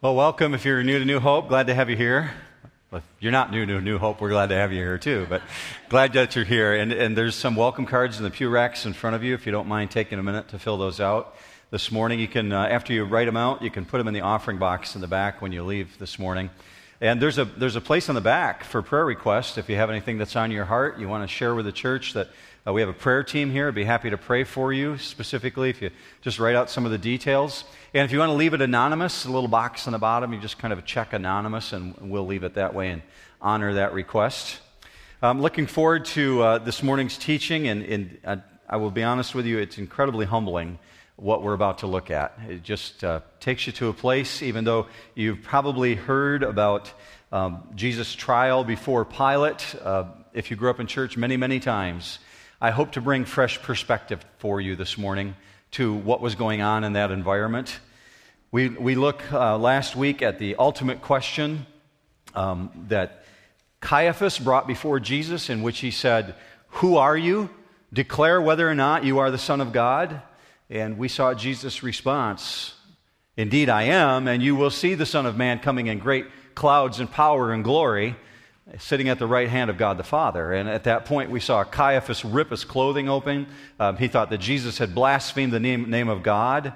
Well, welcome if you're new to New Hope. Glad to have you here. If you're not new to New Hope, we're glad to have you here too, but glad that you're here. And, and there's some welcome cards in the pew racks in front of you if you don't mind taking a minute to fill those out this morning. You can, uh, after you write them out, you can put them in the offering box in the back when you leave this morning. And there's a, there's a place in the back for prayer requests. If you have anything that's on your heart, you want to share with the church that uh, we have a prayer team here. I'd be happy to pray for you specifically if you just write out some of the details. And if you want to leave it anonymous, a little box on the bottom, you just kind of check anonymous, and we'll leave it that way and honor that request. I'm looking forward to uh, this morning's teaching, and, and uh, I will be honest with you, it's incredibly humbling what we're about to look at. It just uh, takes you to a place, even though you've probably heard about um, Jesus' trial before Pilate, uh, if you grew up in church many, many times. I hope to bring fresh perspective for you this morning to what was going on in that environment. We, we look uh, last week at the ultimate question um, that Caiaphas brought before Jesus, in which he said, Who are you? Declare whether or not you are the Son of God. And we saw Jesus' response Indeed, I am, and you will see the Son of Man coming in great clouds and power and glory sitting at the right hand of God the Father. And at that point, we saw Caiaphas rip his clothing open. Um, he thought that Jesus had blasphemed the name, name of God.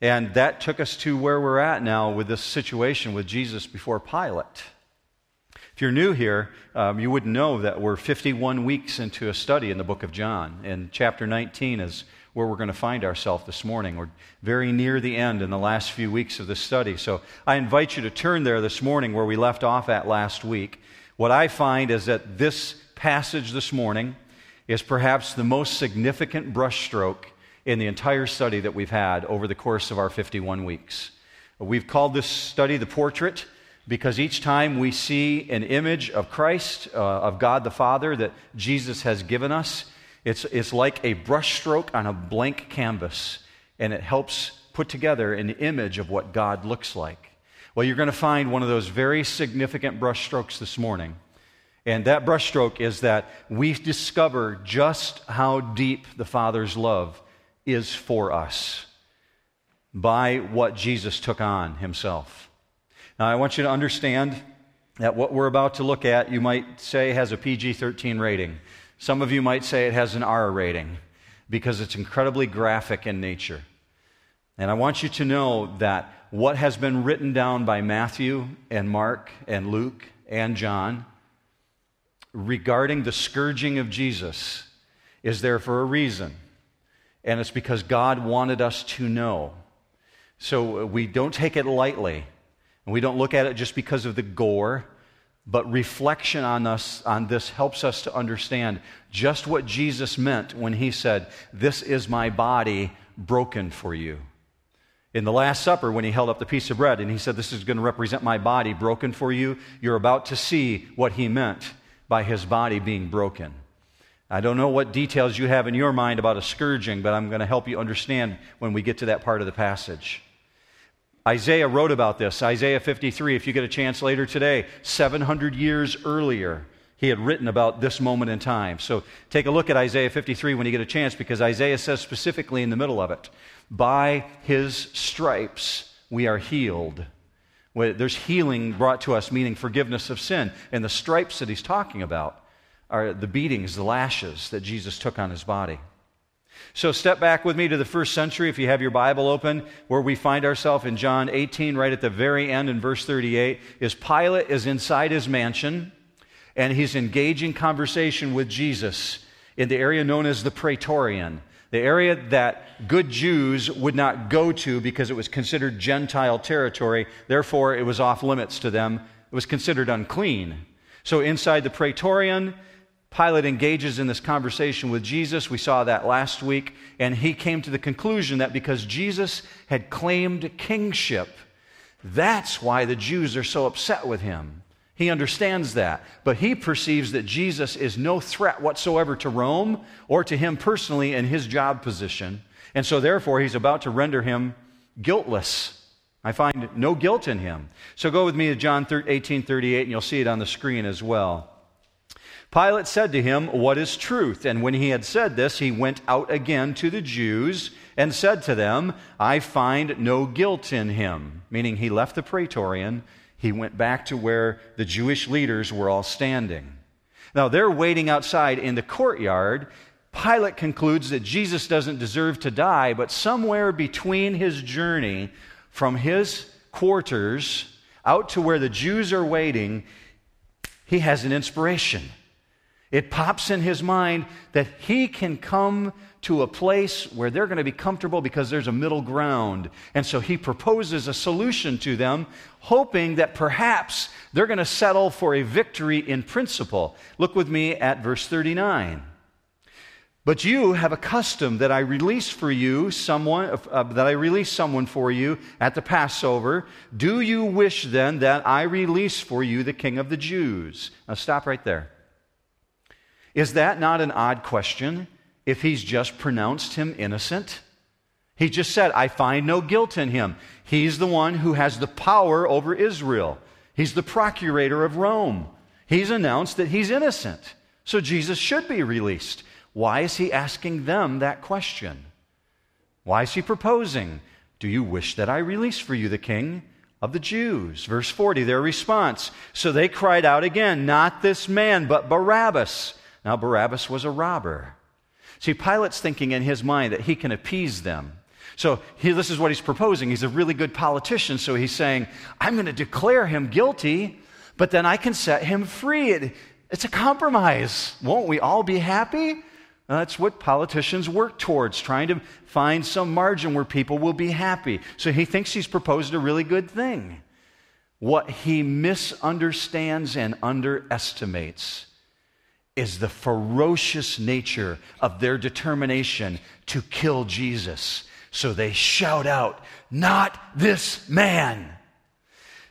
And that took us to where we're at now with this situation with Jesus before Pilate. If you're new here, um, you wouldn't know that we're 51 weeks into a study in the book of John. And chapter 19 is where we're going to find ourselves this morning. We're very near the end in the last few weeks of this study. So I invite you to turn there this morning where we left off at last week. What I find is that this passage this morning is perhaps the most significant brushstroke in the entire study that we've had over the course of our 51 weeks. We've called this study the portrait because each time we see an image of Christ, uh, of God the Father that Jesus has given us, it's, it's like a brushstroke on a blank canvas, and it helps put together an image of what God looks like. Well, you're going to find one of those very significant brushstrokes this morning. And that brushstroke is that we discover just how deep the Father's love is for us by what Jesus took on himself. Now, I want you to understand that what we're about to look at, you might say, has a PG 13 rating. Some of you might say it has an R rating because it's incredibly graphic in nature. And I want you to know that what has been written down by Matthew and Mark and Luke and John regarding the scourging of Jesus is there for a reason. And it's because God wanted us to know. So we don't take it lightly. And we don't look at it just because of the gore but reflection on us on this helps us to understand just what Jesus meant when he said, "This is my body broken for you." In the Last Supper, when he held up the piece of bread and he said, This is going to represent my body broken for you, you're about to see what he meant by his body being broken. I don't know what details you have in your mind about a scourging, but I'm going to help you understand when we get to that part of the passage. Isaiah wrote about this. Isaiah 53, if you get a chance later today, 700 years earlier, he had written about this moment in time. So take a look at Isaiah 53 when you get a chance, because Isaiah says specifically in the middle of it, By his stripes we are healed. There's healing brought to us, meaning forgiveness of sin. And the stripes that he's talking about are the beatings, the lashes that Jesus took on his body. So step back with me to the first century if you have your Bible open, where we find ourselves in John 18, right at the very end in verse 38. Is Pilate is inside his mansion and he's engaging conversation with Jesus in the area known as the Praetorium, the area that good Jews would not go to because it was considered Gentile territory. Therefore, it was off limits to them. It was considered unclean. So inside the Praetorium, Pilate engages in this conversation with Jesus. We saw that last week. And he came to the conclusion that because Jesus had claimed kingship, that's why the Jews are so upset with him. He understands that. But he perceives that Jesus is no threat whatsoever to Rome or to him personally in his job position. And so, therefore, he's about to render him guiltless. I find no guilt in him. So go with me to John 18 38, and you'll see it on the screen as well. Pilate said to him, What is truth? And when he had said this, he went out again to the Jews and said to them, I find no guilt in him. Meaning he left the praetorium, he went back to where the Jewish leaders were all standing. Now they're waiting outside in the courtyard. Pilate concludes that Jesus doesn't deserve to die, but somewhere between his journey from his quarters out to where the Jews are waiting, he has an inspiration. It pops in his mind that he can come to a place where they're going to be comfortable because there's a middle ground. And so he proposes a solution to them, hoping that perhaps they're going to settle for a victory in principle. Look with me at verse 39. But you have a custom that I release for you someone uh, that I release someone for you at the Passover. Do you wish then that I release for you the king of the Jews? Now stop right there. Is that not an odd question if he's just pronounced him innocent? He just said, I find no guilt in him. He's the one who has the power over Israel. He's the procurator of Rome. He's announced that he's innocent. So Jesus should be released. Why is he asking them that question? Why is he proposing, Do you wish that I release for you the king of the Jews? Verse 40, their response. So they cried out again, Not this man, but Barabbas. Now, Barabbas was a robber. See, Pilate's thinking in his mind that he can appease them. So he, this is what he's proposing. He's a really good politician, so he's saying, I'm going to declare him guilty, but then I can set him free. It, it's a compromise. Won't we all be happy? That's what politicians work towards, trying to find some margin where people will be happy. So he thinks he's proposed a really good thing. What he misunderstands and underestimates is the ferocious nature of their determination to kill Jesus. So they shout out, Not this man!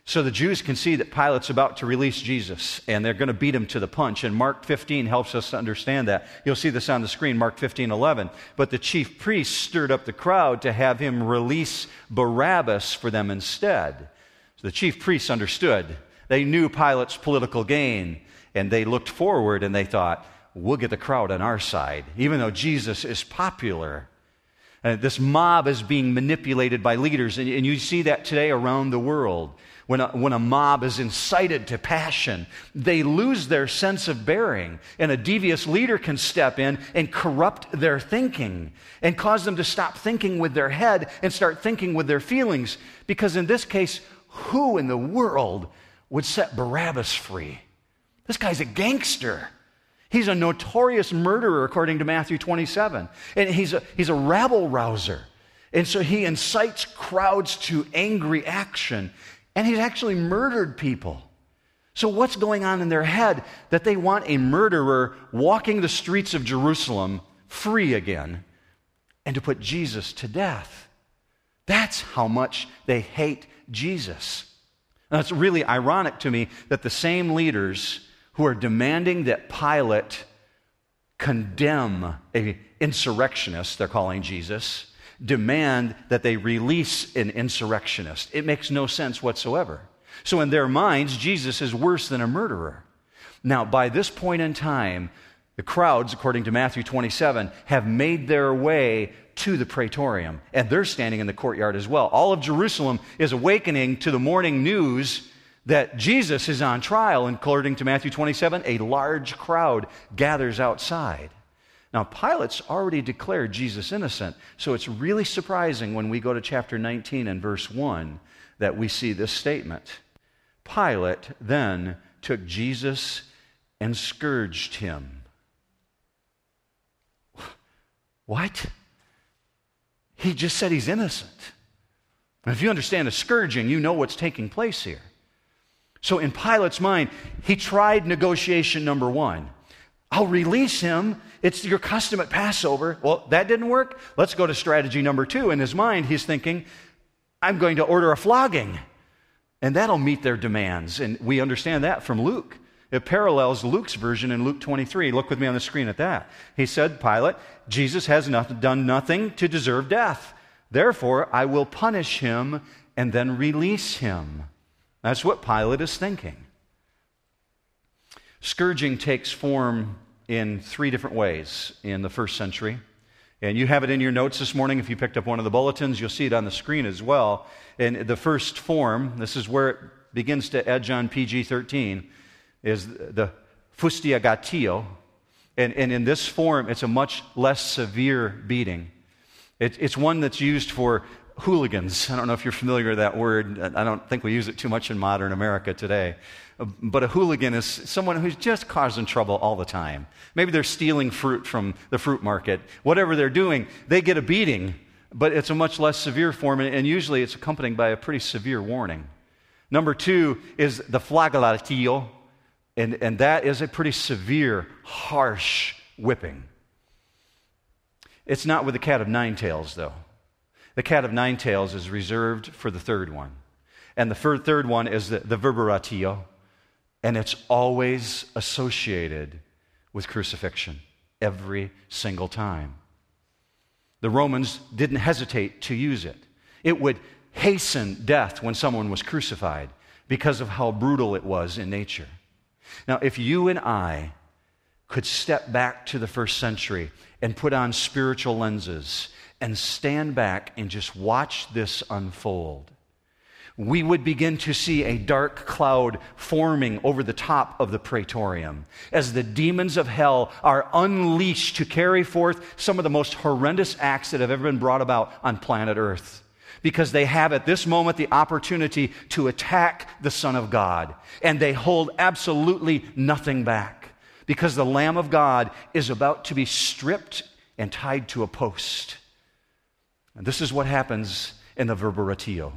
So the Jews can see that Pilate's about to release Jesus, and they're going to beat him to the punch. And Mark 15 helps us to understand that. You'll see this on the screen, Mark 15, 11. But the chief priests stirred up the crowd to have him release Barabbas for them instead. So the chief priests understood. They knew Pilate's political gain, and they looked forward and they thought, we'll get the crowd on our side, even though Jesus is popular. Uh, this mob is being manipulated by leaders, and, and you see that today around the world. When a, when a mob is incited to passion, they lose their sense of bearing, and a devious leader can step in and corrupt their thinking and cause them to stop thinking with their head and start thinking with their feelings. Because in this case, who in the world would set Barabbas free? This guy's a gangster. He's a notorious murderer, according to Matthew 27. And he's a, he's a rabble rouser. And so he incites crowds to angry action. And he's actually murdered people. So, what's going on in their head that they want a murderer walking the streets of Jerusalem free again and to put Jesus to death? That's how much they hate Jesus. Now, it's really ironic to me that the same leaders who are demanding that Pilate condemn an insurrectionist, they're calling Jesus, demand that they release an insurrectionist. It makes no sense whatsoever. So, in their minds, Jesus is worse than a murderer. Now, by this point in time, the crowds, according to Matthew 27, have made their way to the praetorium, and they're standing in the courtyard as well. All of Jerusalem is awakening to the morning news that Jesus is on trial, and according to Matthew 27, a large crowd gathers outside. Now, Pilate's already declared Jesus innocent, so it's really surprising when we go to chapter 19 and verse 1 that we see this statement. Pilate then took Jesus and scourged him. What? He just said he's innocent. If you understand a scourging, you know what's taking place here. So, in Pilate's mind, he tried negotiation number one. I'll release him. It's your custom at Passover. Well, that didn't work. Let's go to strategy number two. In his mind, he's thinking, I'm going to order a flogging, and that'll meet their demands. And we understand that from Luke. It parallels Luke's version in Luke 23. Look with me on the screen at that. He said, Pilate, Jesus has not, done nothing to deserve death. Therefore, I will punish him and then release him. That's what Pilate is thinking. Scourging takes form in three different ways in the first century. And you have it in your notes this morning. If you picked up one of the bulletins, you'll see it on the screen as well. And the first form, this is where it begins to edge on PG 13, is the fustigatio. And, and in this form, it's a much less severe beating. It, it's one that's used for hooligans. I don't know if you're familiar with that word. I don't think we use it too much in modern America today. But a hooligan is someone who's just causing trouble all the time. Maybe they're stealing fruit from the fruit market. Whatever they're doing, they get a beating, but it's a much less severe form, and usually it's accompanied by a pretty severe warning. Number two is the flagellatio, and, and that is a pretty severe, harsh whipping. It's not with a cat of nine tails, though. The cat of nine tails is reserved for the third one. And the third one is the, the verberatio, and it's always associated with crucifixion every single time. The Romans didn't hesitate to use it. It would hasten death when someone was crucified because of how brutal it was in nature. Now, if you and I could step back to the first century and put on spiritual lenses and stand back and just watch this unfold, we would begin to see a dark cloud forming over the top of the praetorium as the demons of hell are unleashed to carry forth some of the most horrendous acts that have ever been brought about on planet Earth. Because they have at this moment the opportunity to attack the Son of God, and they hold absolutely nothing back. Because the Lamb of God is about to be stripped and tied to a post. And this is what happens in the verberatio.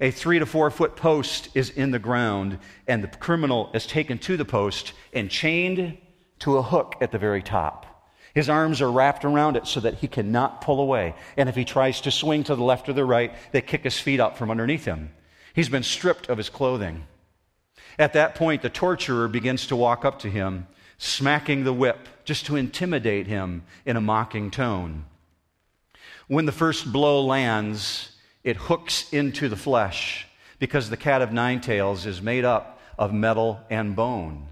A three to four foot post is in the ground, and the criminal is taken to the post and chained to a hook at the very top. His arms are wrapped around it so that he cannot pull away. And if he tries to swing to the left or the right, they kick his feet up from underneath him. He's been stripped of his clothing. At that point, the torturer begins to walk up to him, smacking the whip just to intimidate him in a mocking tone. When the first blow lands, it hooks into the flesh because the cat of nine tails is made up of metal and bone.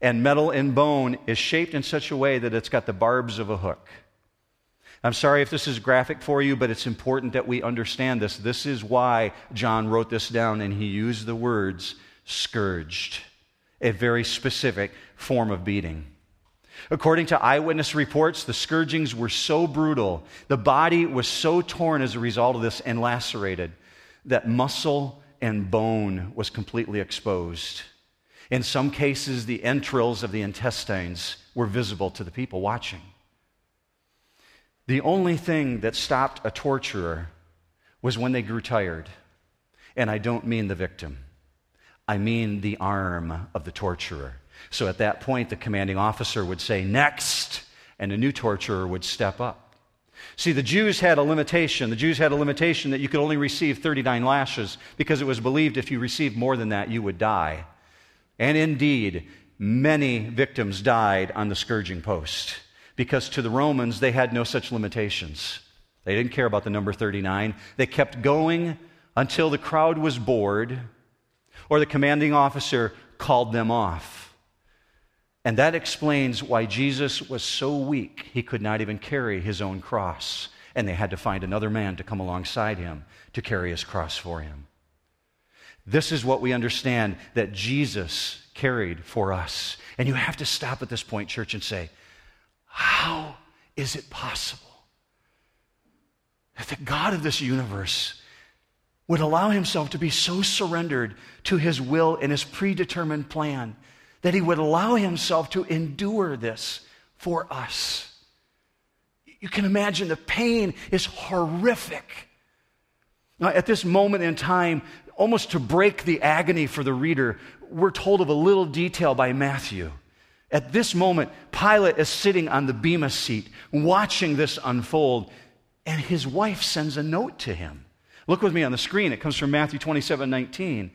And metal and bone is shaped in such a way that it's got the barbs of a hook. I'm sorry if this is graphic for you, but it's important that we understand this. This is why John wrote this down and he used the words scourged, a very specific form of beating. According to eyewitness reports, the scourgings were so brutal, the body was so torn as a result of this and lacerated, that muscle and bone was completely exposed. In some cases, the entrails of the intestines were visible to the people watching. The only thing that stopped a torturer was when they grew tired. And I don't mean the victim, I mean the arm of the torturer. So at that point, the commanding officer would say, Next, and a new torturer would step up. See, the Jews had a limitation. The Jews had a limitation that you could only receive 39 lashes because it was believed if you received more than that, you would die. And indeed, many victims died on the scourging post because to the Romans, they had no such limitations. They didn't care about the number 39. They kept going until the crowd was bored or the commanding officer called them off. And that explains why Jesus was so weak he could not even carry his own cross. And they had to find another man to come alongside him to carry his cross for him. This is what we understand that Jesus carried for us. And you have to stop at this point, church, and say, How is it possible that the God of this universe would allow himself to be so surrendered to his will and his predetermined plan that he would allow himself to endure this for us. You can imagine the pain is horrific. Now, at this moment in time, almost to break the agony for the reader, we're told of a little detail by Matthew. At this moment, Pilate is sitting on the Bema seat, watching this unfold, and his wife sends a note to him. Look with me on the screen. It comes from Matthew 27 19.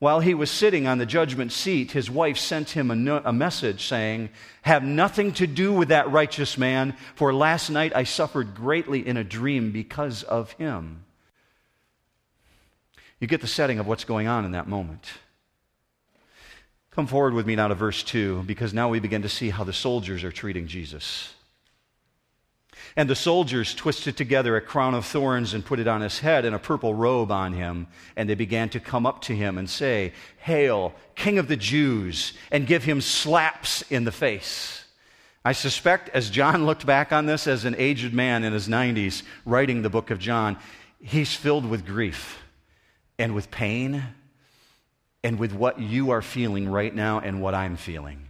While he was sitting on the judgment seat, his wife sent him a, no- a, message saying, Have nothing to do with that righteous man, for last night I suffered greatly in a dream because of him. You get the setting of what's going on in that moment. Come forward with me now to verse 2, because now we begin to see how the soldiers are treating Jesus. And the soldiers twisted together a crown of thorns and put it on his head and a purple robe on him. And they began to come up to him and say, Hail, King of the Jews, and give him slaps in the face. I suspect as John looked back on this as an aged man in his 90s, writing the book of John, he's filled with grief and with pain and with what you are feeling right now and what I'm feeling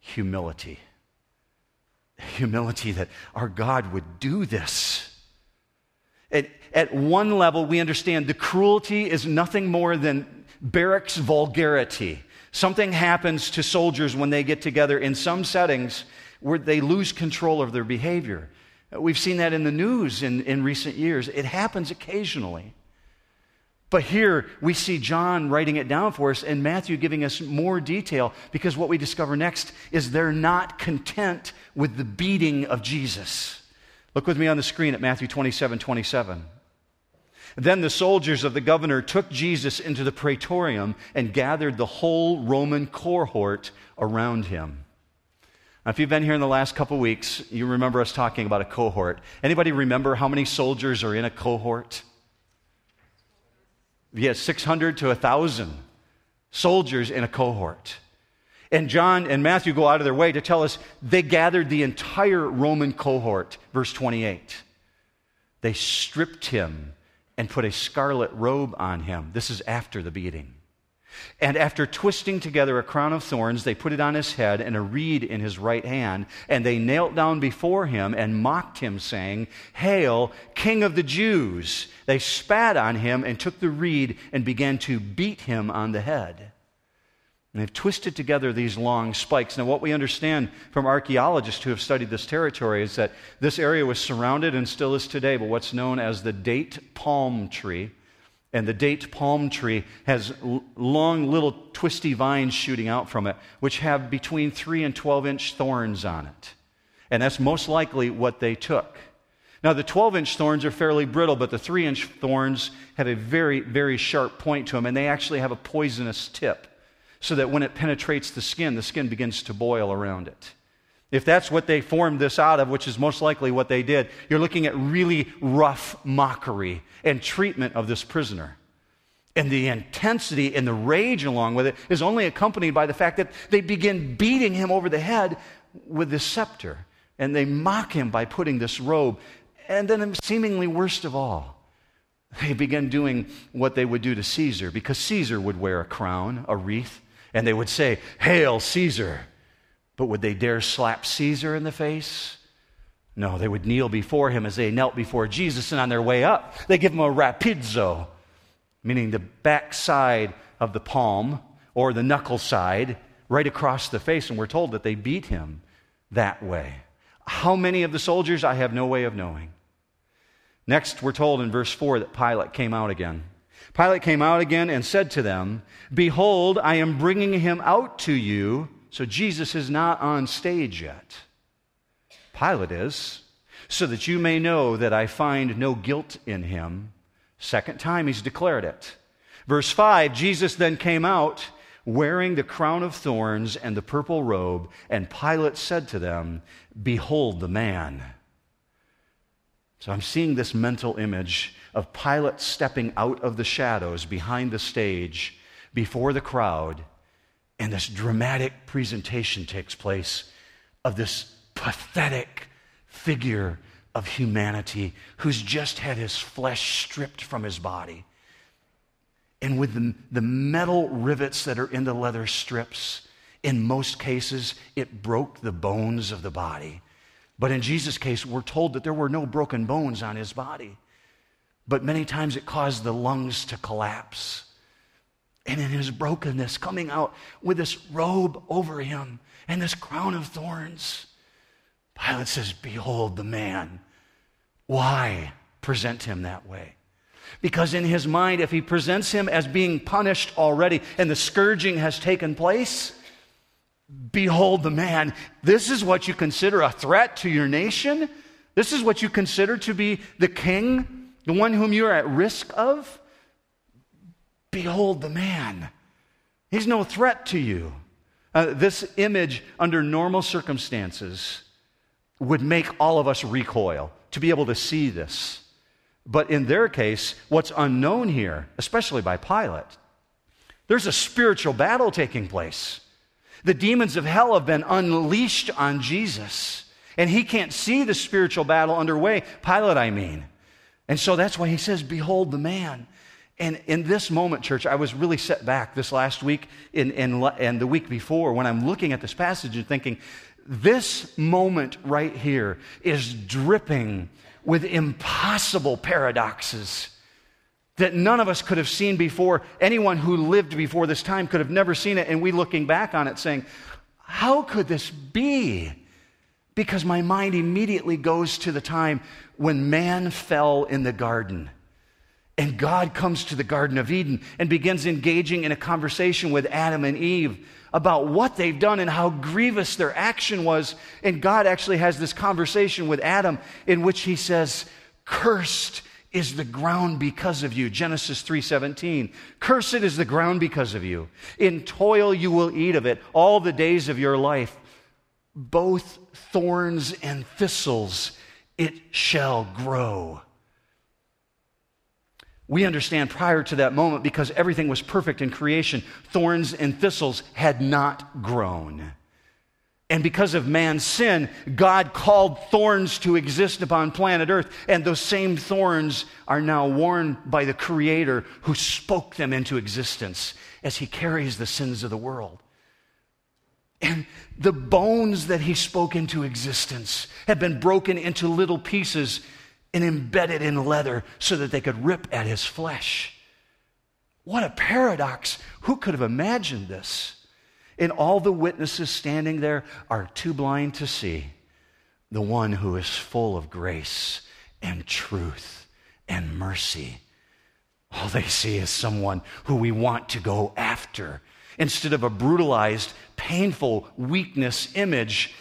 humility humility that our God would do this. At, at one level, we understand the cruelty is nothing more than barracks vulgarity. Something happens to soldiers when they get together in some settings where they lose control of their behavior. We've seen that in the news in, in recent years. It happens occasionally. But here we see John writing it down for us and Matthew giving us more detail because what we discover next is they're not content with the beating of Jesus. Look with me on the screen at Matthew 27 27. Then the soldiers of the governor took Jesus into the praetorium and gathered the whole Roman cohort around him. Now, if you've been here in the last couple weeks, you remember us talking about a cohort. Anybody remember how many soldiers are in a cohort? Yes, 600 to 1,000 soldiers in a cohort. And John and Matthew go out of their way to tell us they gathered the entire Roman cohort, verse 28. They stripped him and put a scarlet robe on him. This is after the beating. And after twisting together a crown of thorns, they put it on his head and a reed in his right hand. And they knelt down before him and mocked him, saying, Hail, King of the Jews! They spat on him and took the reed and began to beat him on the head. And they've twisted together these long spikes. Now, what we understand from archaeologists who have studied this territory is that this area was surrounded and still is today by what's known as the date palm tree. And the date palm tree has long little twisty vines shooting out from it, which have between 3 and 12 inch thorns on it. And that's most likely what they took. Now, the 12 inch thorns are fairly brittle, but the 3 inch thorns have a very, very sharp point to them, and they actually have a poisonous tip, so that when it penetrates the skin, the skin begins to boil around it. If that's what they formed this out of, which is most likely what they did, you're looking at really rough mockery and treatment of this prisoner. And the intensity and the rage along with it is only accompanied by the fact that they begin beating him over the head with this scepter. And they mock him by putting this robe. And then, seemingly worst of all, they begin doing what they would do to Caesar, because Caesar would wear a crown, a wreath, and they would say, Hail, Caesar! But would they dare slap Caesar in the face? No, they would kneel before him as they knelt before Jesus, and on their way up, they give him a rapidzo, meaning the backside of the palm or the knuckle side, right across the face, and we're told that they beat him that way. How many of the soldiers? I have no way of knowing. Next, we're told in verse 4 that Pilate came out again. Pilate came out again and said to them, Behold, I am bringing him out to you so Jesus is not on stage yet. Pilate is, so that you may know that I find no guilt in him. Second time he's declared it. Verse 5 Jesus then came out wearing the crown of thorns and the purple robe, and Pilate said to them, Behold the man. So I'm seeing this mental image of Pilate stepping out of the shadows behind the stage before the crowd and this dramatic presentation takes place of this pathetic figure of humanity who's just had his flesh stripped from his body. And with the, the metal rivets that are in the leather strips, in most cases, it broke the bones of the body. But in Jesus' case, we're told that there were no broken bones on his body. But many times it caused the lungs to collapse and in his brokenness, coming out with this robe over him and this crown of thorns. Pilate says, Behold the man. Why present him that way? Because in his mind, if he presents him as being punished already and the scourging has taken place, behold the man. This is what you consider a threat to your nation? This is what you consider to be the king, the one whom you are at risk of? Behold the man. He's no threat to you. Uh, this image, under normal circumstances, would make all of us recoil to be able to see this. But in their case, what's unknown here, especially by Pilate, there's a spiritual battle taking place. The demons of hell have been unleashed on Jesus, and he can't see the spiritual battle underway. Pilate, I mean. And so that's why he says, Behold the man. And in this moment, church, I was really set back this last week and, and, and the week before when I'm looking at this passage and thinking, this moment right here is dripping with impossible paradoxes that none of us could have seen before. Anyone who lived before this time could have never seen it. And we looking back on it saying, How could this be? Because my mind immediately goes to the time when man fell in the garden. And God comes to the Garden of Eden and begins engaging in a conversation with Adam and Eve about what they've done and how grievous their action was. And God actually has this conversation with Adam in which he says, Cursed is the ground because of you. Genesis 3:17. Cursed is the ground because of you. In toil you will eat of it all the days of your life. Both thorns and thistles it shall grow we understand prior to that moment, because everything was perfect in creation, thorns and thistles had not grown. And because of man's sin, God called thorns to exist upon planet Earth. And those same thorns are now worn by the Creator who spoke them into existence as He carries the sins of the world. And the bones that He spoke into existence have been broken into little pieces and embedded in leather so that they could rip at his flesh. What a paradox. Who could have imagined this? And all the witnesses standing there are too blind to see the one who is full of grace and truth and mercy. All they see is someone who we want to go after. Instead of a brutalized, painful weakness image,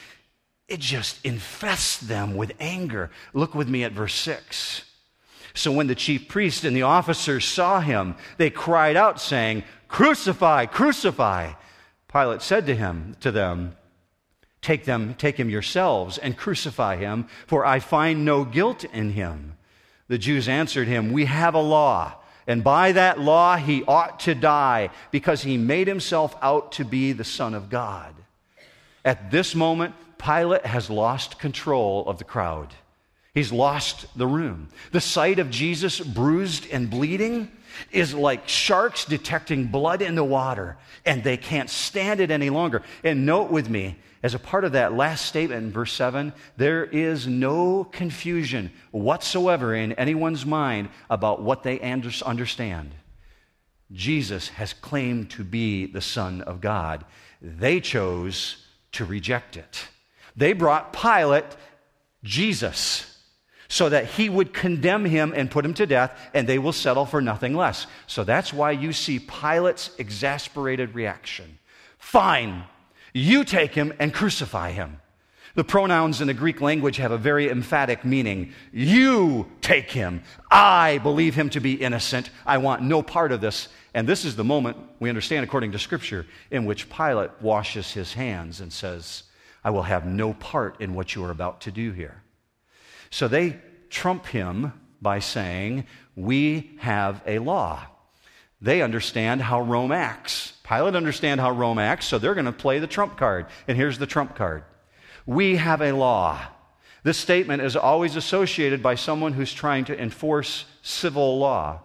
it just infests them with anger. Look with me at verse 6. So when the chief priest and the officers saw him, they cried out, saying, Crucify, crucify. Pilate said to him, to them, Take them, take him yourselves and crucify him, for I find no guilt in him. The Jews answered him, We have a law, and by that law he ought to die, because he made himself out to be the Son of God. At this moment, Pilate has lost control of the crowd. He's lost the room. The sight of Jesus bruised and bleeding is like sharks detecting blood in the water, and they can't stand it any longer. And note with me, as a part of that last statement in verse 7, there is no confusion whatsoever in anyone's mind about what they understand. Jesus has claimed to be the Son of God. They chose to reject it. They brought Pilate Jesus so that he would condemn him and put him to death, and they will settle for nothing less. So that's why you see Pilate's exasperated reaction. Fine, you take him and crucify him. The pronouns in the Greek language have a very emphatic meaning. You take him. I believe him to be innocent. I want no part of this. And this is the moment, we understand according to Scripture, in which Pilate washes his hands and says, I will have no part in what you are about to do here. So they trump him by saying, We have a law. They understand how Rome acts. Pilate understands how Rome acts, so they're going to play the trump card. And here's the trump card We have a law. This statement is always associated by someone who's trying to enforce civil law.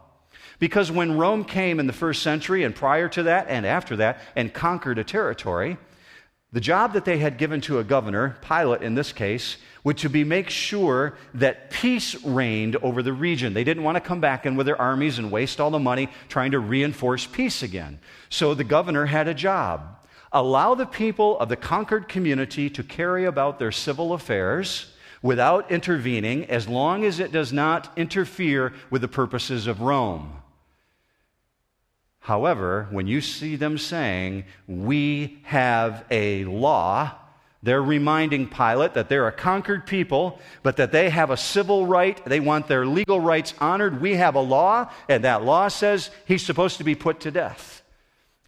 Because when Rome came in the first century and prior to that and after that and conquered a territory, the job that they had given to a governor, Pilate in this case, would to be make sure that peace reigned over the region. They didn't want to come back in with their armies and waste all the money trying to reinforce peace again. So the governor had a job. Allow the people of the conquered community to carry about their civil affairs without intervening as long as it does not interfere with the purposes of Rome. However, when you see them saying, We have a law, they're reminding Pilate that they're a conquered people, but that they have a civil right. They want their legal rights honored. We have a law, and that law says he's supposed to be put to death.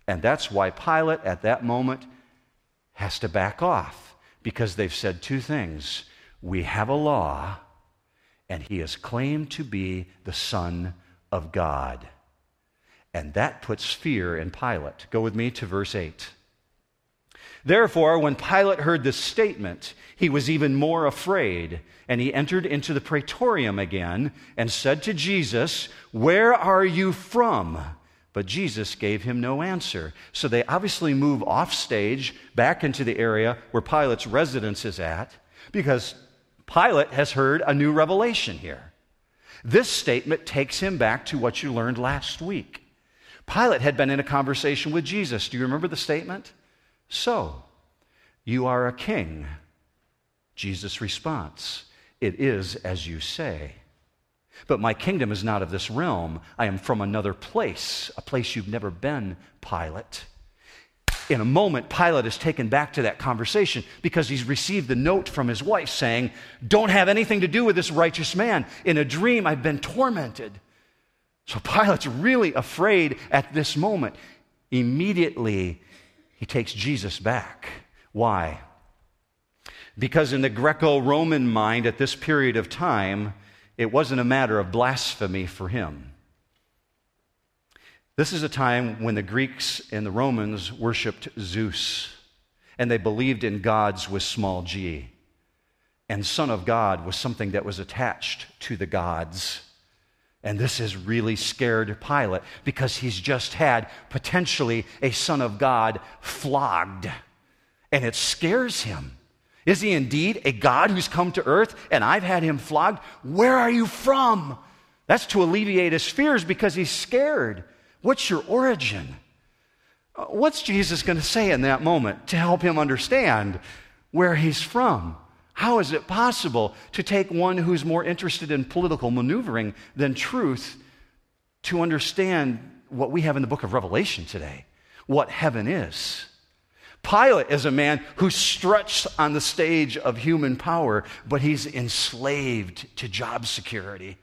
And that's why Pilate, at that moment, has to back off, because they've said two things We have a law, and he is claimed to be the Son of God. And that puts fear in Pilate. Go with me to verse 8. Therefore, when Pilate heard this statement, he was even more afraid, and he entered into the praetorium again and said to Jesus, Where are you from? But Jesus gave him no answer. So they obviously move off stage back into the area where Pilate's residence is at because Pilate has heard a new revelation here. This statement takes him back to what you learned last week. Pilate had been in a conversation with Jesus. Do you remember the statement? So, you are a king. Jesus' response, It is as you say. But my kingdom is not of this realm. I am from another place, a place you've never been, Pilate. In a moment, Pilate is taken back to that conversation because he's received the note from his wife saying, Don't have anything to do with this righteous man. In a dream, I've been tormented. So Pilate's really afraid at this moment. Immediately, he takes Jesus back. Why? Because in the Greco Roman mind at this period of time, it wasn't a matter of blasphemy for him. This is a time when the Greeks and the Romans worshiped Zeus, and they believed in gods with small g. And Son of God was something that was attached to the gods. And this has really scared Pilate because he's just had potentially a Son of God flogged. And it scares him. Is he indeed a God who's come to earth and I've had him flogged? Where are you from? That's to alleviate his fears because he's scared. What's your origin? Uh, what's Jesus going to say in that moment to help him understand where he's from? How is it possible to take one who's more interested in political maneuvering than truth to understand what we have in the book of Revelation today? What heaven is. Pilate is a man who struts on the stage of human power, but he's enslaved to job security.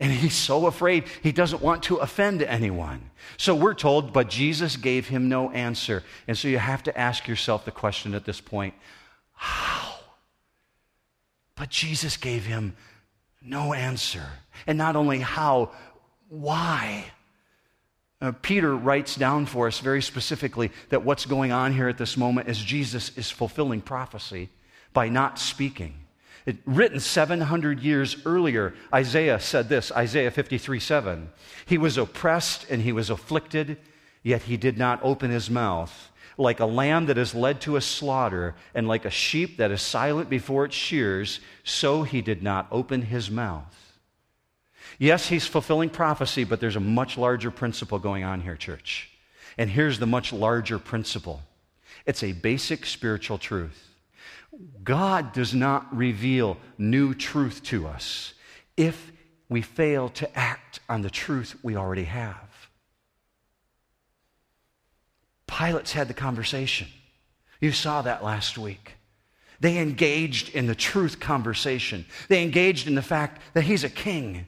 And he's so afraid he doesn't want to offend anyone. So we're told, but Jesus gave him no answer. And so you have to ask yourself the question at this point how? But Jesus gave him no answer. And not only how, why? Uh, Peter writes down for us very specifically that what's going on here at this moment is Jesus is fulfilling prophecy by not speaking. It, written 700 years earlier, Isaiah said this Isaiah 53 7. He was oppressed and he was afflicted, yet he did not open his mouth like a lamb that is led to a slaughter, and like a sheep that is silent before its shears, so he did not open his mouth. Yes, he's fulfilling prophecy, but there's a much larger principle going on here, church. And here's the much larger principle it's a basic spiritual truth. God does not reveal new truth to us if we fail to act on the truth we already have. Pilate's had the conversation. You saw that last week. They engaged in the truth conversation. They engaged in the fact that he's a king.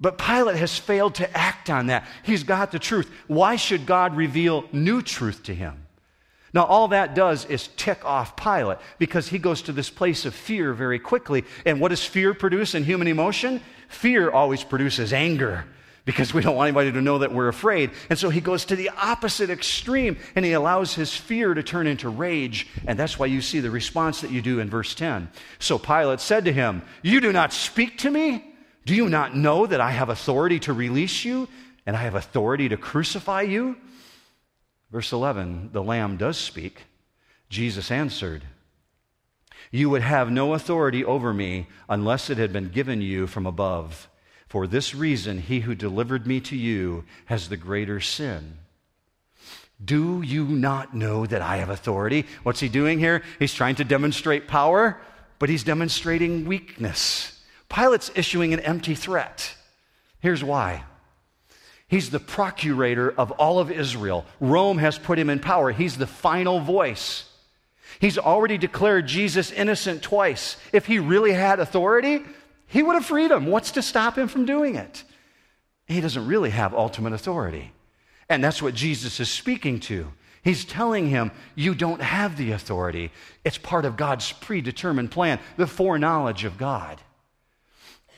But Pilate has failed to act on that. He's got the truth. Why should God reveal new truth to him? Now, all that does is tick off Pilate because he goes to this place of fear very quickly. And what does fear produce in human emotion? Fear always produces anger because we don't want anybody to know that we're afraid. And so he goes to the opposite extreme and he allows his fear to turn into rage. And that's why you see the response that you do in verse 10. So Pilate said to him, You do not speak to me? Do you not know that I have authority to release you and I have authority to crucify you? Verse 11 The Lamb does speak. Jesus answered, You would have no authority over me unless it had been given you from above. For this reason, he who delivered me to you has the greater sin. Do you not know that I have authority? What's he doing here? He's trying to demonstrate power, but he's demonstrating weakness. Pilate's issuing an empty threat. Here's why. He's the procurator of all of Israel. Rome has put him in power. He's the final voice. He's already declared Jesus innocent twice. If he really had authority, he would have freed him. What's to stop him from doing it? He doesn't really have ultimate authority. And that's what Jesus is speaking to. He's telling him, You don't have the authority. It's part of God's predetermined plan, the foreknowledge of God.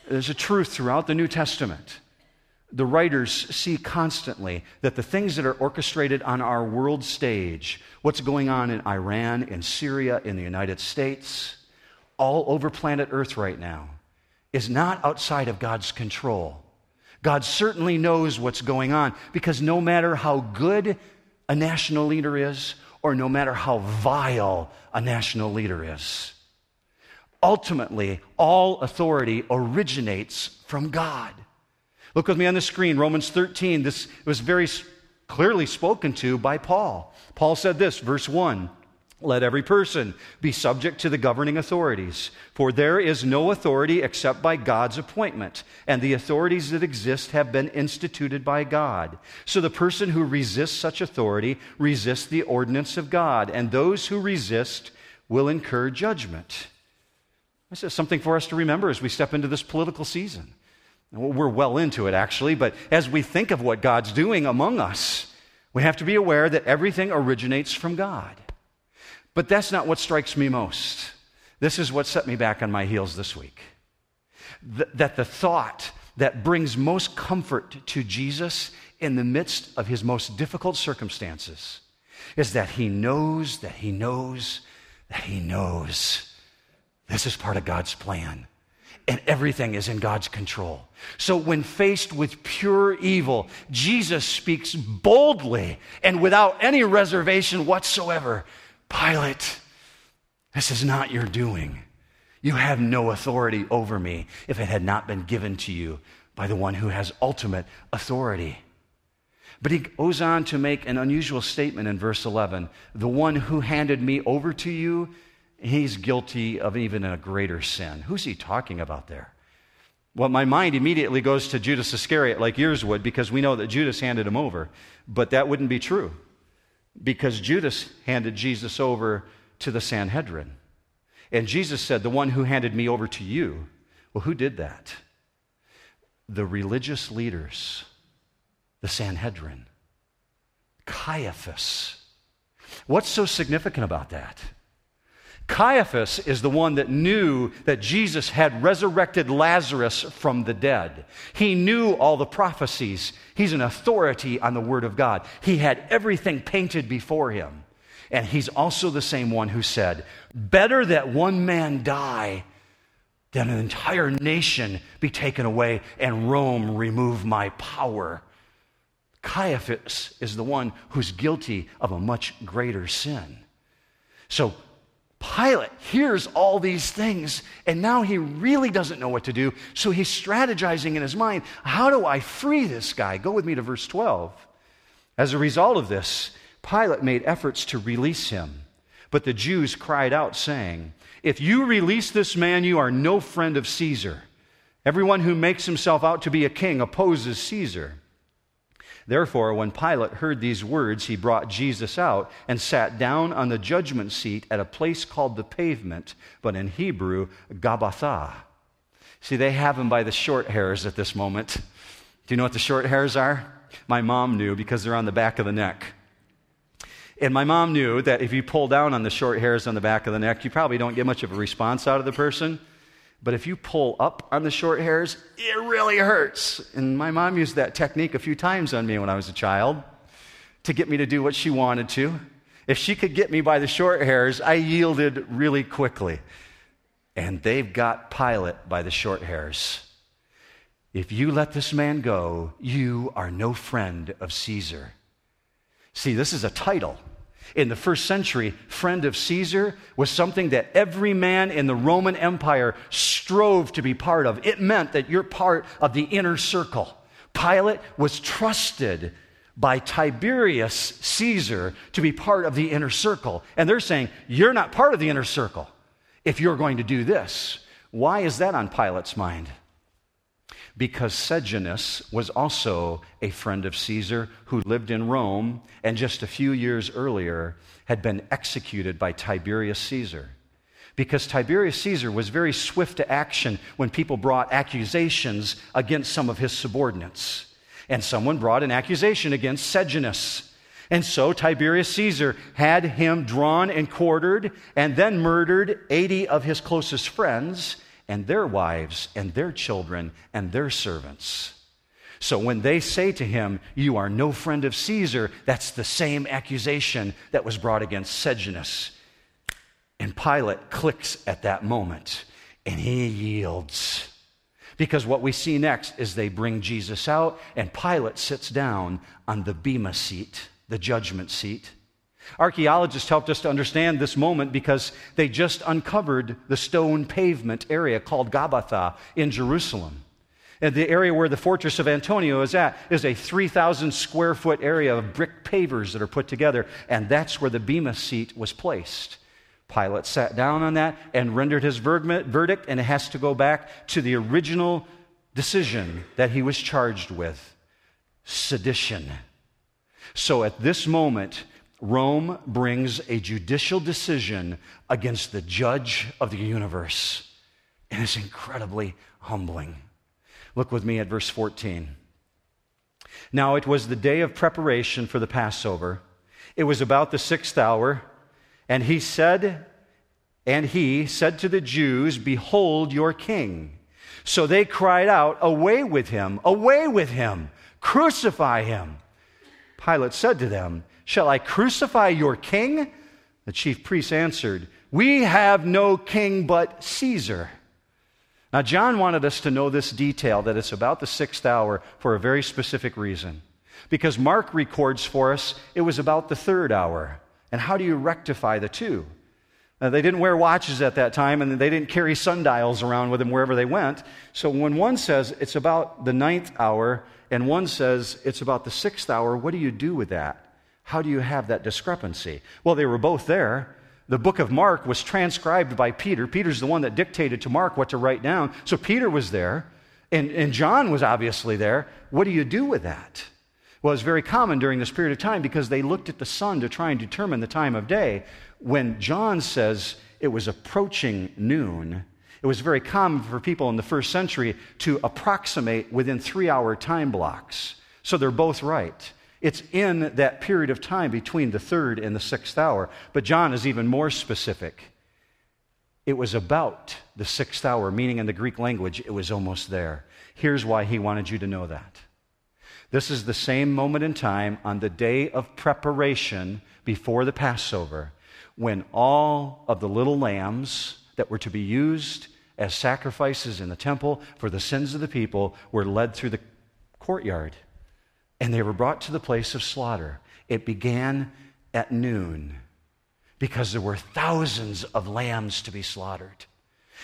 There's a truth throughout the New Testament. The writers see constantly that the things that are orchestrated on our world stage, what's going on in Iran, in Syria, in the United States, all over planet Earth right now, is not outside of God's control. God certainly knows what's going on because no matter how good a national leader is, or no matter how vile a national leader is, ultimately, all authority originates from God. Look with me on the screen, Romans 13. This was very clearly spoken to by Paul. Paul said this, verse 1 let every person be subject to the governing authorities, for there is no authority except by God's appointment, and the authorities that exist have been instituted by God. So the person who resists such authority resists the ordinance of God, and those who resist will incur judgment. This is something for us to remember as we step into this political season. We're well into it, actually, but as we think of what God's doing among us, we have to be aware that everything originates from God. But that's not what strikes me most. This is what set me back on my heels this week. Th- that the thought that brings most comfort to Jesus in the midst of his most difficult circumstances is that he knows, that he knows, that he knows this is part of God's plan and everything is in God's control. So when faced with pure evil, Jesus speaks boldly and without any reservation whatsoever Pilate, this is not your doing. You have no authority over me if it had not been given to you by the one who has ultimate authority. But he goes on to make an unusual statement in verse 11 The one who handed me over to you, he's guilty of even a greater sin. Who's he talking about there? Well, my mind immediately goes to Judas Iscariot, like yours would, because we know that Judas handed him over. But that wouldn't be true because Judas handed Jesus over to the Sanhedrin. And Jesus said, The one who handed me over to you. Well, who did that? The religious leaders, the Sanhedrin, Caiaphas. What's so significant about that? Caiaphas is the one that knew that Jesus had resurrected Lazarus from the dead. He knew all the prophecies. He's an authority on the Word of God. He had everything painted before him. And he's also the same one who said, Better that one man die than an entire nation be taken away and Rome remove my power. Caiaphas is the one who's guilty of a much greater sin. So Pilate hears all these things, and now he really doesn't know what to do. So he's strategizing in his mind how do I free this guy? Go with me to verse 12. As a result of this, Pilate made efforts to release him. But the Jews cried out, saying, If you release this man, you are no friend of Caesar. Everyone who makes himself out to be a king opposes Caesar. Therefore, when Pilate heard these words, he brought Jesus out and sat down on the judgment seat at a place called the pavement, but in Hebrew, Gabbatha. See, they have him by the short hairs at this moment. Do you know what the short hairs are? My mom knew because they're on the back of the neck. And my mom knew that if you pull down on the short hairs on the back of the neck, you probably don't get much of a response out of the person. But if you pull up on the short hairs, it really hurts. And my mom used that technique a few times on me when I was a child to get me to do what she wanted to. If she could get me by the short hairs, I yielded really quickly. And they've got Pilate by the short hairs. If you let this man go, you are no friend of Caesar. See, this is a title. In the first century, friend of Caesar was something that every man in the Roman Empire strove to be part of. It meant that you're part of the inner circle. Pilate was trusted by Tiberius Caesar to be part of the inner circle. And they're saying, You're not part of the inner circle if you're going to do this. Why is that on Pilate's mind? Because Sejanus was also a friend of Caesar who lived in Rome and just a few years earlier had been executed by Tiberius Caesar. Because Tiberius Caesar was very swift to action when people brought accusations against some of his subordinates. And someone brought an accusation against Sejanus. And so Tiberius Caesar had him drawn and quartered and then murdered 80 of his closest friends and their wives and their children and their servants. So when they say to him, You are no friend of Caesar, that's the same accusation that was brought against Sejanus. And Pilate clicks at that moment and he yields. Because what we see next is they bring Jesus out, and Pilate sits down on the Bema seat, the judgment seat. Archaeologists helped us to understand this moment because they just uncovered the stone pavement area called Gabbatha in Jerusalem. And the area where the fortress of Antonia is at is a 3,000 square foot area of brick pavers that are put together, and that's where the Bema seat was placed. Pilate sat down on that and rendered his verdict, and it has to go back to the original decision that he was charged with sedition. So at this moment, Rome brings a judicial decision against the judge of the universe. And it's incredibly humbling. Look with me at verse 14. Now it was the day of preparation for the Passover. It was about the sixth hour. And he said, and he said to the Jews, Behold your king. So they cried out, Away with him, away with him, crucify him. Pilate said to them, Shall I crucify your king? The chief priests answered, We have no king but Caesar. Now, John wanted us to know this detail that it's about the sixth hour for a very specific reason. Because Mark records for us it was about the third hour. And how do you rectify the two? Now, they didn't wear watches at that time, and they didn't carry sundials around with them wherever they went. So when one says it's about the ninth hour, and one says it's about the sixth hour, what do you do with that? How do you have that discrepancy? Well, they were both there. The book of Mark was transcribed by Peter. Peter's the one that dictated to Mark what to write down. So Peter was there, and, and John was obviously there. What do you do with that? Well, it's very common during this period of time because they looked at the sun to try and determine the time of day. When John says it was approaching noon, it was very common for people in the first century to approximate within three hour time blocks. So they're both right. It's in that period of time between the third and the sixth hour. But John is even more specific. It was about the sixth hour, meaning in the Greek language, it was almost there. Here's why he wanted you to know that. This is the same moment in time on the day of preparation before the Passover when all of the little lambs that were to be used as sacrifices in the temple for the sins of the people were led through the courtyard and they were brought to the place of slaughter. It began at noon because there were thousands of lambs to be slaughtered.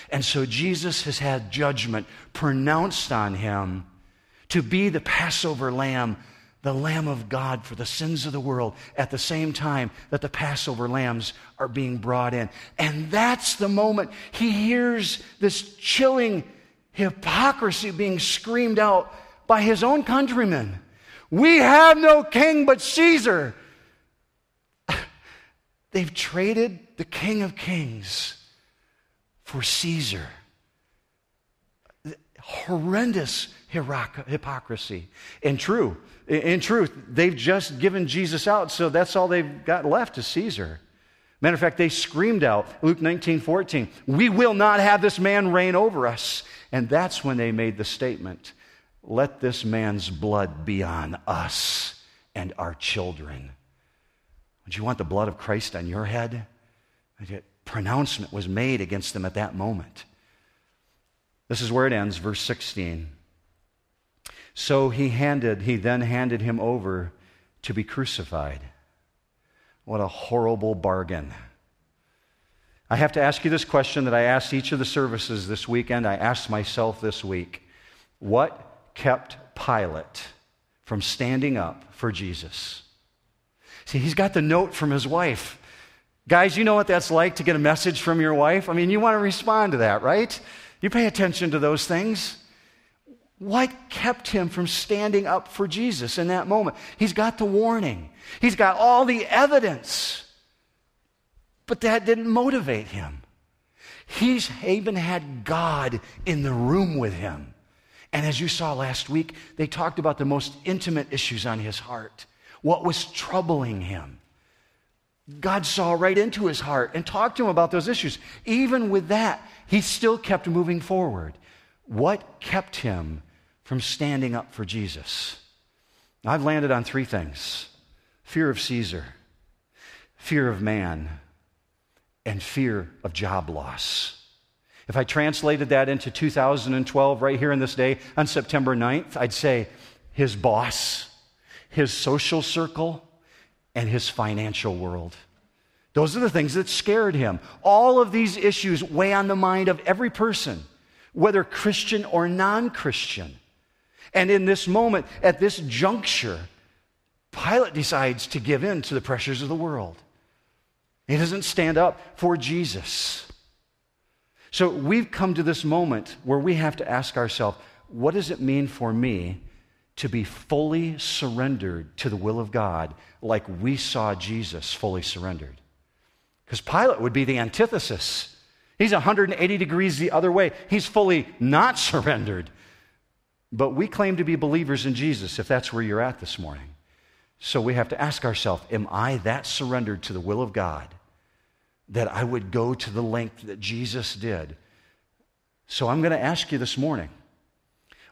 And so Jesus has had judgment pronounced on him to be the Passover lamb, the Lamb of God for the sins of the world, at the same time that the Passover lambs are being brought in. And that's the moment he hears this chilling hypocrisy being screamed out by his own countrymen. We have no king but Caesar. They've traded the King of Kings for Caesar. Horrendous hypocrisy. And true, in truth, they've just given Jesus out, so that's all they've got left is Caesar. Matter of fact, they screamed out, Luke 19 14, we will not have this man reign over us. And that's when they made the statement, let this man's blood be on us and our children. Would you want the blood of Christ on your head? A pronouncement was made against them at that moment. This is where it ends, verse 16. So he handed, he then handed him over to be crucified. What a horrible bargain. I have to ask you this question that I asked each of the services this weekend. I asked myself this week What kept Pilate from standing up for Jesus? See, he's got the note from his wife. Guys, you know what that's like to get a message from your wife? I mean, you want to respond to that, right? You pay attention to those things. What kept him from standing up for Jesus in that moment? He's got the warning, he's got all the evidence, but that didn't motivate him. He's even had God in the room with him. And as you saw last week, they talked about the most intimate issues on his heart. what was troubling him. God saw right into his heart and talked to him about those issues. Even with that, he still kept moving forward. What kept him from standing up for Jesus? I've landed on three things fear of Caesar, fear of man, and fear of job loss. If I translated that into 2012, right here in this day, on September 9th, I'd say his boss, his social circle, and his financial world. Those are the things that scared him. All of these issues weigh on the mind of every person, whether Christian or non Christian. And in this moment, at this juncture, Pilate decides to give in to the pressures of the world. He doesn't stand up for Jesus. So we've come to this moment where we have to ask ourselves what does it mean for me to be fully surrendered to the will of God like we saw Jesus fully surrendered? Because Pilate would be the antithesis. He's 180 degrees the other way. He's fully not surrendered. But we claim to be believers in Jesus if that's where you're at this morning. So we have to ask ourselves Am I that surrendered to the will of God that I would go to the length that Jesus did? So I'm going to ask you this morning.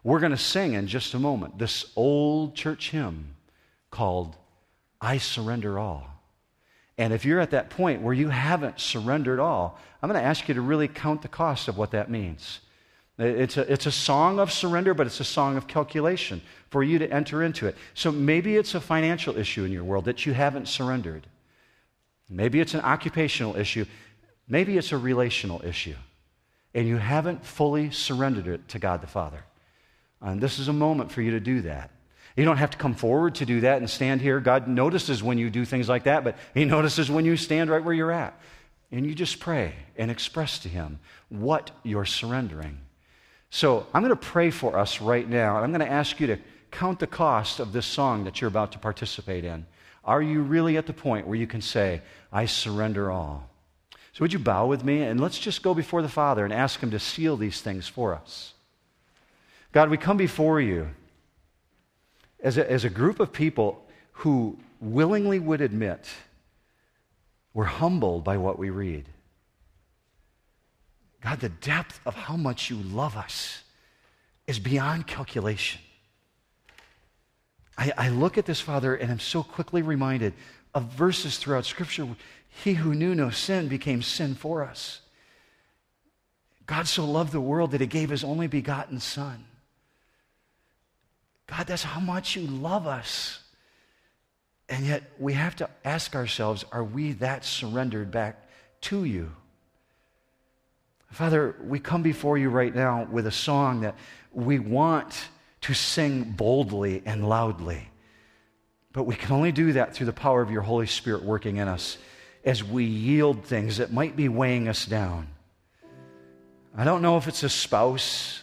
We're going to sing in just a moment this old church hymn called I Surrender All. And if you're at that point where you haven't surrendered all, I'm going to ask you to really count the cost of what that means. It's a, it's a song of surrender, but it's a song of calculation for you to enter into it. So maybe it's a financial issue in your world that you haven't surrendered. Maybe it's an occupational issue. Maybe it's a relational issue. And you haven't fully surrendered it to God the Father. And this is a moment for you to do that. You don't have to come forward to do that and stand here. God notices when you do things like that, but He notices when you stand right where you're at. And you just pray and express to Him what you're surrendering. So I'm going to pray for us right now, and I'm going to ask you to count the cost of this song that you're about to participate in. Are you really at the point where you can say, I surrender all? So would you bow with me and let's just go before the Father and ask Him to seal these things for us. God, we come before you as a, as a group of people who willingly would admit we're humbled by what we read. God, the depth of how much you love us is beyond calculation. I, I, look at this, Father, and I'm so quickly reminded of verses throughout Scripture. He who knew no sin became sin for us. God so loved the world that he gave his only begotten Son. God, that's how much you love us. And yet we have to ask ourselves are we that surrendered back to you? Father, we come before you right now with a song that we want to sing boldly and loudly. But we can only do that through the power of your Holy Spirit working in us as we yield things that might be weighing us down. I don't know if it's a spouse.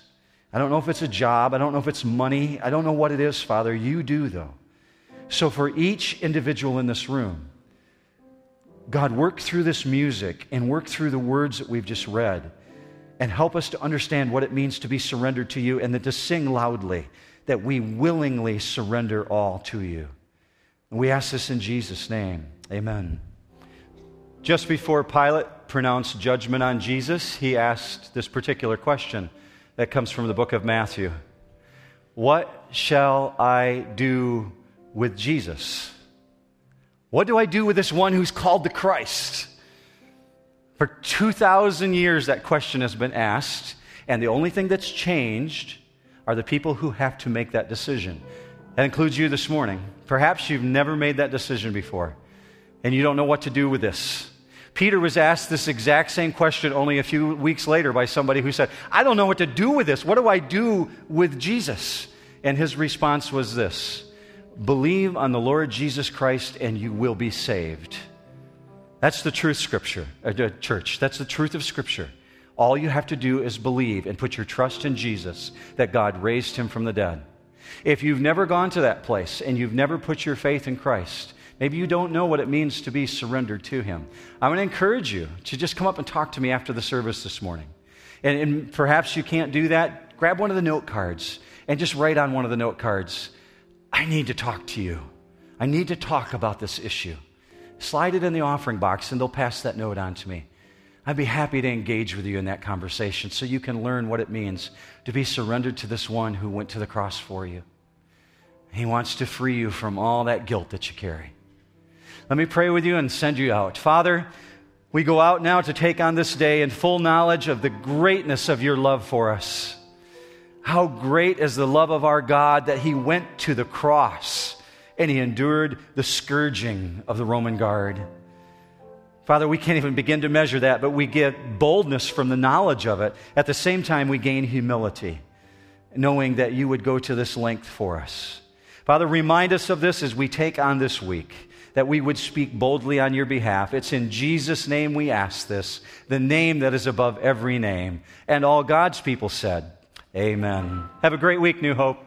I don't know if it's a job. I don't know if it's money. I don't know what it is, Father. You do, though. So for each individual in this room, God, work through this music and work through the words that we've just read and help us to understand what it means to be surrendered to you and then to sing loudly that we willingly surrender all to you. And we ask this in Jesus' name. Amen. Just before Pilate pronounced judgment on Jesus, he asked this particular question that comes from the book of Matthew What shall I do with Jesus? What do I do with this one who's called the Christ? For 2,000 years, that question has been asked, and the only thing that's changed are the people who have to make that decision. That includes you this morning. Perhaps you've never made that decision before, and you don't know what to do with this. Peter was asked this exact same question only a few weeks later by somebody who said, I don't know what to do with this. What do I do with Jesus? And his response was this Believe on the Lord Jesus Christ, and you will be saved. That's the truth, Scripture, uh, church. That's the truth of Scripture. All you have to do is believe and put your trust in Jesus that God raised him from the dead. If you've never gone to that place and you've never put your faith in Christ, maybe you don't know what it means to be surrendered to him. I'm going to encourage you to just come up and talk to me after the service this morning. And, and perhaps you can't do that. Grab one of the note cards and just write on one of the note cards, I need to talk to you. I need to talk about this issue. Slide it in the offering box and they'll pass that note on to me. I'd be happy to engage with you in that conversation so you can learn what it means to be surrendered to this one who went to the cross for you. He wants to free you from all that guilt that you carry. Let me pray with you and send you out. Father, we go out now to take on this day in full knowledge of the greatness of your love for us. How great is the love of our God that He went to the cross and He endured the scourging of the Roman guard. Father, we can't even begin to measure that, but we get boldness from the knowledge of it. At the same time, we gain humility, knowing that you would go to this length for us. Father, remind us of this as we take on this week, that we would speak boldly on your behalf. It's in Jesus' name we ask this, the name that is above every name. And all God's people said, Amen. Have a great week, New Hope.